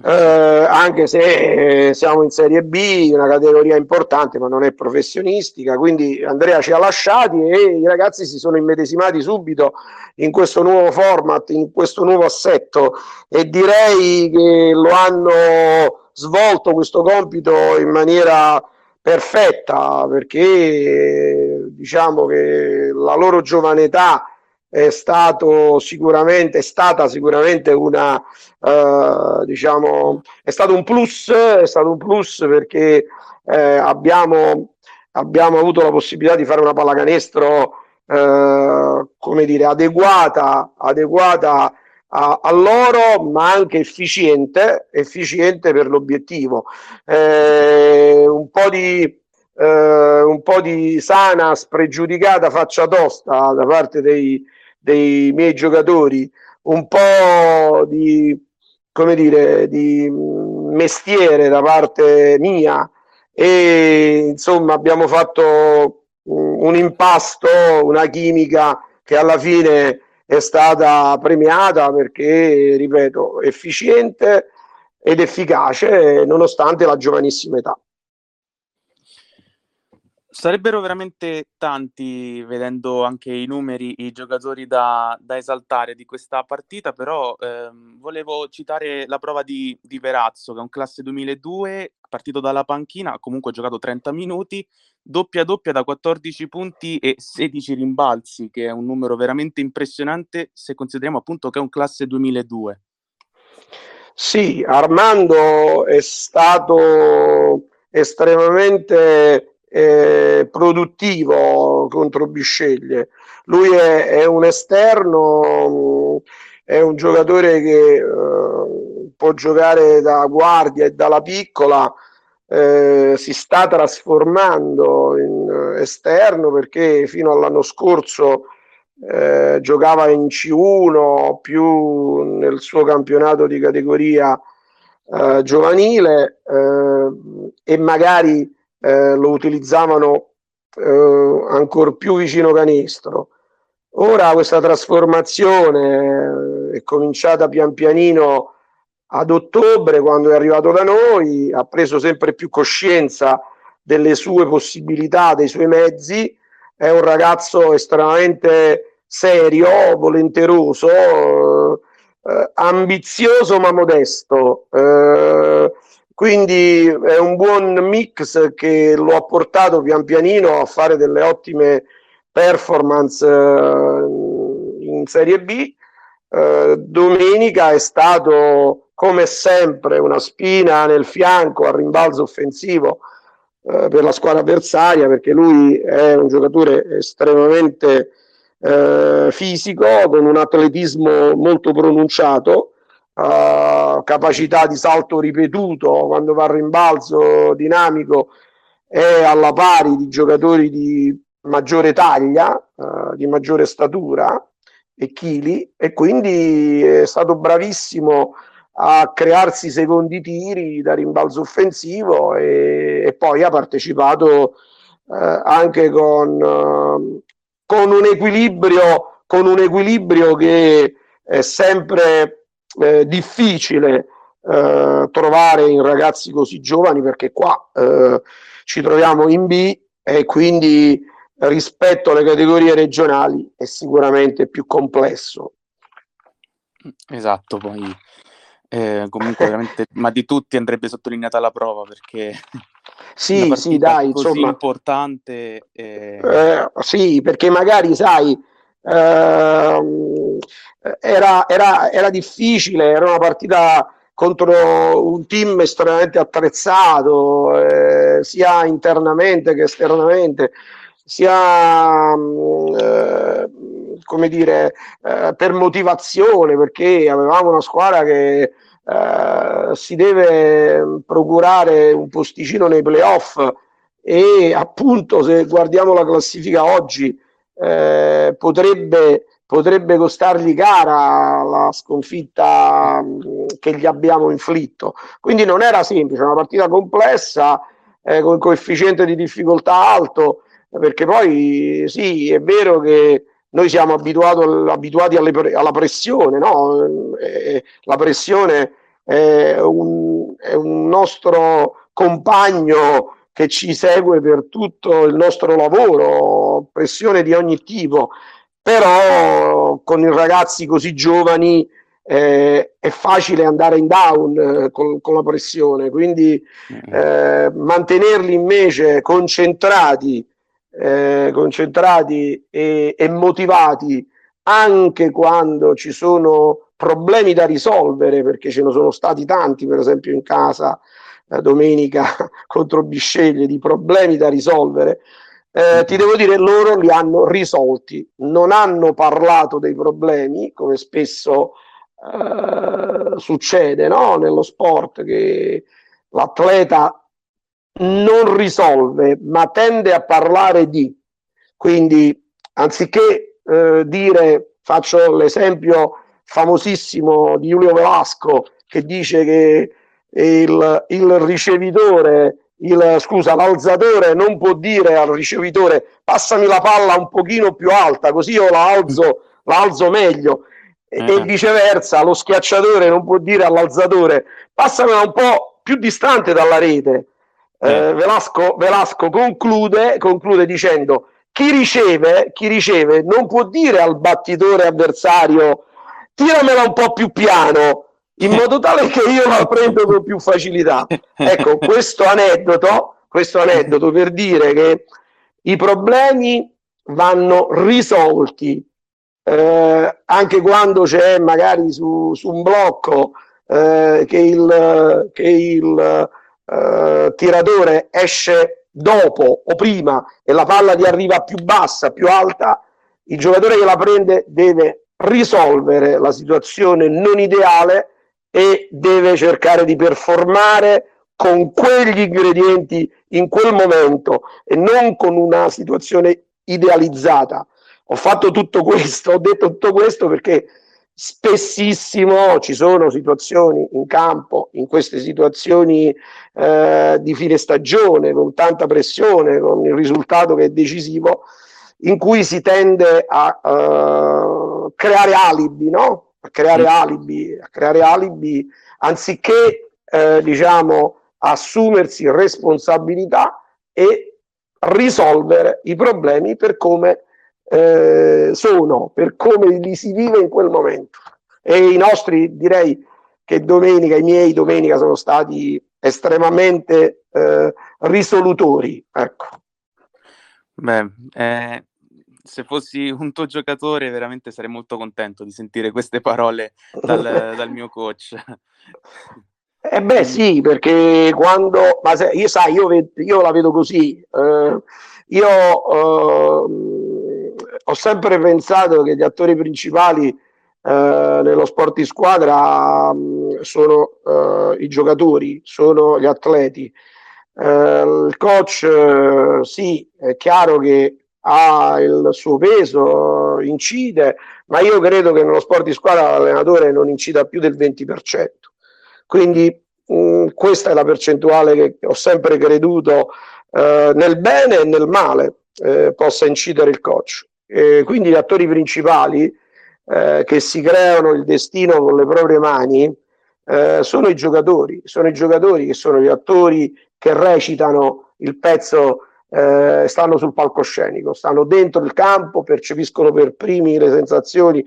eh, anche se siamo in Serie B, una categoria importante ma non è professionistica, quindi Andrea ci ha lasciati e i ragazzi si sono immedesimati subito in questo nuovo format, in questo nuovo assetto. E direi che lo hanno svolto questo compito in maniera perfetta perché diciamo che la loro giovane età è stato sicuramente è stata sicuramente una eh, diciamo è stato un plus è stato un plus perché eh, abbiamo abbiamo avuto la possibilità di fare una pallacanestro eh, come dire adeguata adeguata a, a, loro ma anche efficiente efficiente per l'obiettivo. Eh, un po' di eh, un po' di sana spregiudicata faccia tosta da parte dei, dei miei giocatori, un po' di, come dire, di mestiere da parte mia e insomma abbiamo fatto un impasto, una chimica che alla fine è stata premiata perché, ripeto, efficiente ed efficace nonostante la giovanissima età. Sarebbero veramente tanti, vedendo anche i numeri, i giocatori da, da esaltare di questa partita, però ehm, volevo citare la prova di, di, Verazzo, che è un classe 2002, partito dalla panchina, ha comunque giocato 30 minuti, doppia doppia da 14 punti e 16 rimbalzi, che è un numero veramente impressionante se consideriamo appunto che è un classe 2002. Sì, Armando è stato estremamente eh, produttivo contro Bisceglie. Lui è, è, un esterno, è un giocatore che eh, può giocare da guardia e dalla piccola, eh, si sta trasformando in esterno perché fino all'anno scorso eh, giocava in C1 più nel suo campionato di categoria eh, giovanile eh, e magari eh, lo utilizzavano eh, ancora più vicino canestro. Ora questa trasformazione è cominciata pian pianino ad ottobre, quando è arrivato da noi, ha preso sempre più coscienza delle sue possibilità, dei suoi mezzi, è un ragazzo estremamente serio, volenteroso, eh, ambizioso ma modesto. Eh, quindi è un buon mix che lo ha portato pian pianino a fare delle ottime performance eh, in Serie B. Eh, domenica è stato come sempre una spina nel fianco al rimbalzo offensivo eh, per la squadra avversaria perché lui è un giocatore estremamente eh, fisico con un atletismo molto pronunciato uh, capacità di salto ripetuto quando va a rimbalzo dinamico è alla pari di giocatori di maggiore taglia, uh, di maggiore statura e chili e quindi è stato bravissimo a crearsi secondi tiri da rimbalzo offensivo e, e poi ha partecipato eh, anche con, eh, con, un equilibrio, con un equilibrio che è sempre eh, difficile eh, trovare in ragazzi così giovani perché qua eh, ci troviamo in B e quindi rispetto alle categorie regionali è sicuramente più complesso. Esatto, poi eh, comunque veramente, ma di tutti andrebbe sottolineata la prova perché sì, sì, dai, così insomma, importante. Eh... Eh, sì, perché magari sai, ehm, era, era, era difficile, era una partita contro un team estremamente attrezzato, eh, sia internamente che esternamente, sia mm, eh, come dire, eh, per motivazione, perché avevamo una squadra che eh, si deve procurare un posticino nei playoff e appunto se guardiamo la classifica oggi eh, potrebbe potrebbe costargli cara la sconfitta che gli abbiamo inflitto. Quindi non era semplice, una partita complessa eh, con coefficiente di difficoltà alto, perché poi sì, è vero che noi siamo abituati alle, alla pressione, no? eh, la pressione è un, è un nostro compagno che ci segue per tutto il nostro lavoro, pressione di ogni tipo però con i ragazzi così giovani eh, è facile andare in down eh, con, con, la pressione, quindi mm. eh, mantenerli invece concentrati, eh, concentrati e, e, motivati anche quando ci sono problemi da risolvere, perché ce ne sono stati tanti, per esempio in casa eh, domenica contro Bisceglie, di problemi da risolvere, eh, ti devo dire, loro li hanno risolti, non hanno parlato dei problemi, come spesso eh, succede no? nello sport, che l'atleta non risolve, ma tende a parlare di. Quindi, anziché eh, dire, faccio l'esempio famosissimo di Giulio Velasco, che dice che il, il ricevitore il, scusa, l'alzatore non può dire al ricevitore passami la palla un pochino più alta così io la alzo, la alzo meglio. E, uh-huh. e viceversa lo schiacciatore non può dire all'alzatore passamela un po' più distante dalla rete. Eh, Velasco, Velasco conclude, conclude dicendo chi riceve, chi riceve non può dire al battitore avversario tiramela un po' più piano in modo tale che io la prendo con più facilità. Ecco, questo aneddoto, questo aneddoto per dire che i problemi vanno risolti eh, anche quando c'è magari su, su un blocco eh, che il, che il eh, tiratore esce dopo o prima e la palla ti arriva più bassa, più alta, il giocatore che la prende deve risolvere la situazione non ideale e deve cercare di performare con quegli ingredienti in quel momento e non con una situazione idealizzata. Ho fatto tutto questo, ho detto tutto questo perché spessissimo ci sono situazioni in campo, in queste situazioni eh, di fine stagione, con tanta pressione, con il risultato che è decisivo, in cui si tende a uh, creare alibi, no? A creare mm. alibi, a creare alibi anziché eh, diciamo assumersi responsabilità e risolvere i problemi per come eh, sono, per come li si vive in quel momento. E i nostri, direi che domenica, i miei domenica sono stati estremamente eh, risolutori. Ecco. Beh, eh, se fossi un tuo giocatore veramente sarei molto contento di sentire queste parole dal, dal mio coach. Eh beh sì, perché quando, ma se, io sai, io, io, la vedo così, eh, io eh, ho sempre pensato che gli attori principali eh, nello sport di squadra mh, mm, sono eh, i giocatori, sono gli atleti. Eh, il coach sì, è chiaro che ha il suo peso, incide, ma io credo che nello sport di squadra l'allenatore non incida più del 20%. Quindi mh, mm, questa è la percentuale che ho sempre creduto eh, nel bene e nel male eh, possa incidere il coach. E quindi gli attori principali eh, che si creano il destino con le proprie mani eh, sono i giocatori, sono i giocatori che sono gli attori che recitano il pezzo eh, stanno sul palcoscenico, stanno dentro il campo, percepiscono per primi le sensazioni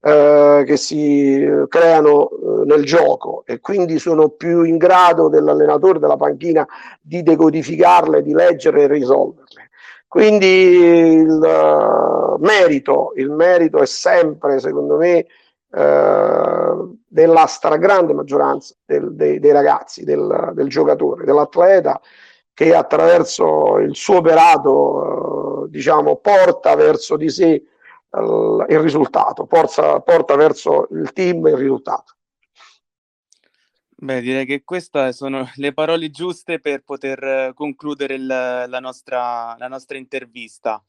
eh, che si creano eh, nel gioco e quindi sono più in grado dell'allenatore della panchina di decodificarle, di leggerle e risolverle. Quindi il uh, merito, il merito è sempre, secondo me, uh, della stragrande maggioranza del, dei, dei, ragazzi, del, del giocatore, dell'atleta che attraverso il suo operato eh, diciamo, porta verso di sé il, il risultato, porta, porta verso il team il risultato. Beh, direi che queste sono le parole giuste per poter eh, concludere il, la, nostra, la, nostra, intervista.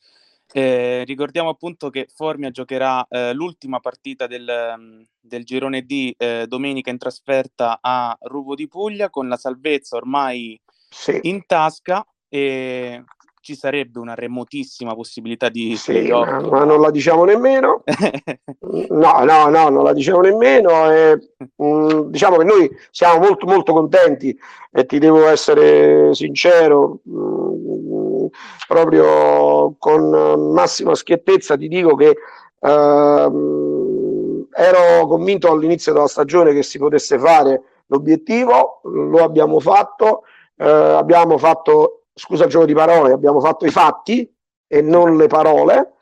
Eh, ricordiamo appunto che Formia giocherà eh, l'ultima partita del, del girone D eh, domenica in trasferta a Ruvo di Puglia con la salvezza ormai sì. in tasca e ci sarebbe una remotissima possibilità di sì, ma, ma, non la diciamo nemmeno no no no non la diciamo nemmeno e, mh, mm, diciamo che noi siamo molto molto contenti e ti devo essere sincero mh, mm, proprio con massima schiettezza ti dico che uh, ero convinto all'inizio della stagione che si potesse fare l'obiettivo lo abbiamo fatto eh, abbiamo fatto, scusa il gioco di parole, abbiamo fatto i fatti e non le parole.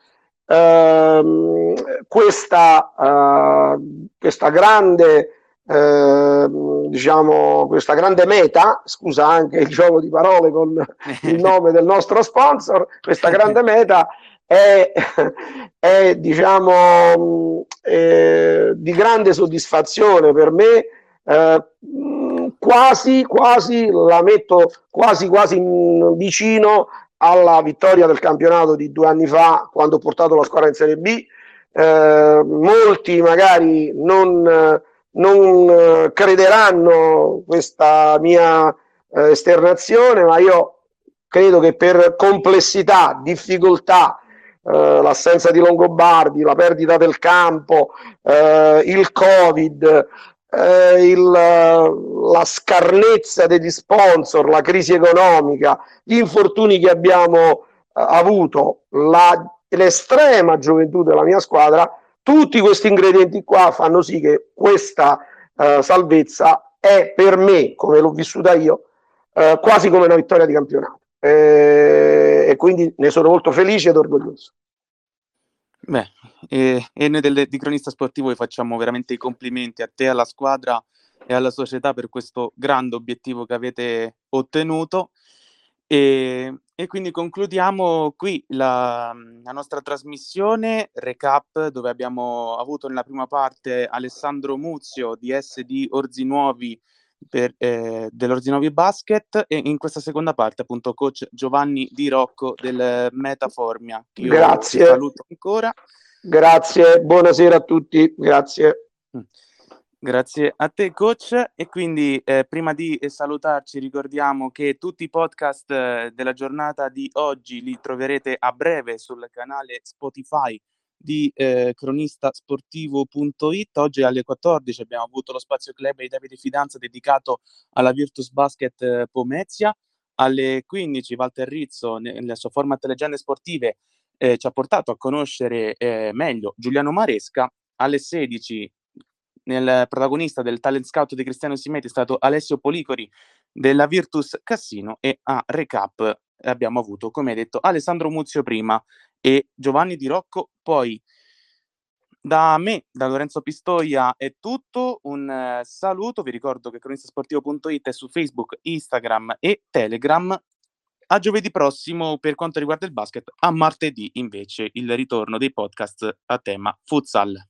Eh, questa, eh, questa grande eh, diciamo questa grande meta scusa anche il gioco di parole con il nome del nostro sponsor questa grande meta è, è diciamo eh, di grande soddisfazione per me eh, quasi, quasi la metto quasi, quasi vicino alla vittoria del campionato di due anni fa quando ho portato la squadra in Serie B. Eh, molti magari non, non crederanno questa mia eh, esternazione, ma io credo che per complessità, difficoltà, eh, l'assenza di Longobardi, la perdita del campo, eh, il Covid, eh, il, la scarnezza degli sponsor, la crisi economica, gli infortuni che abbiamo eh, avuto, la, l'estrema gioventù della mia squadra, tutti questi ingredienti qua fanno sì che questa eh, salvezza è per me, come l'ho vissuta io, eh, quasi come una vittoria di campionato. Eh, e quindi ne sono molto felice ed orgoglioso. Beh, e, e noi del, di Cronista Sportivo vi facciamo veramente i complimenti a te, alla squadra e alla società per questo grande obiettivo che avete ottenuto. E, e quindi concludiamo qui la, la, nostra trasmissione recap dove abbiamo avuto nella prima parte Alessandro Muzio di SD Orzinuovi per, eh, dell'Orzinuovi Basket e in questa seconda parte appunto coach Giovanni Di Rocco del Metaformia. Grazie. saluto ancora. Grazie, buonasera a tutti. Grazie. Mm. Grazie a te coach e quindi eh, prima di salutarci ricordiamo che tutti i podcast eh, della giornata di oggi li troverete a breve sul canale Spotify di eh, cronistasportivo.it. Oggi alle 14 abbiamo avuto lo spazio club di Davide Fidanza dedicato alla Virtus Basket eh, Pomezia. Alle 15 Walter Rizzo nel suo format Leggende Sportive eh, ci ha portato a conoscere eh, meglio Giuliano Maresca. Alle 16 nel protagonista del talent scout di Cristiano Simeti è stato Alessio Policori della Virtus Cassino e a recap abbiamo avuto, come detto, Alessandro Muzio prima e Giovanni Di Rocco poi. Da me, da Lorenzo Pistoia è tutto, un uh, saluto, vi ricordo che cronistasportivo.it è su Facebook, Instagram e Telegram. A giovedì prossimo per quanto riguarda il basket, a martedì invece il ritorno dei podcast a tema futsal.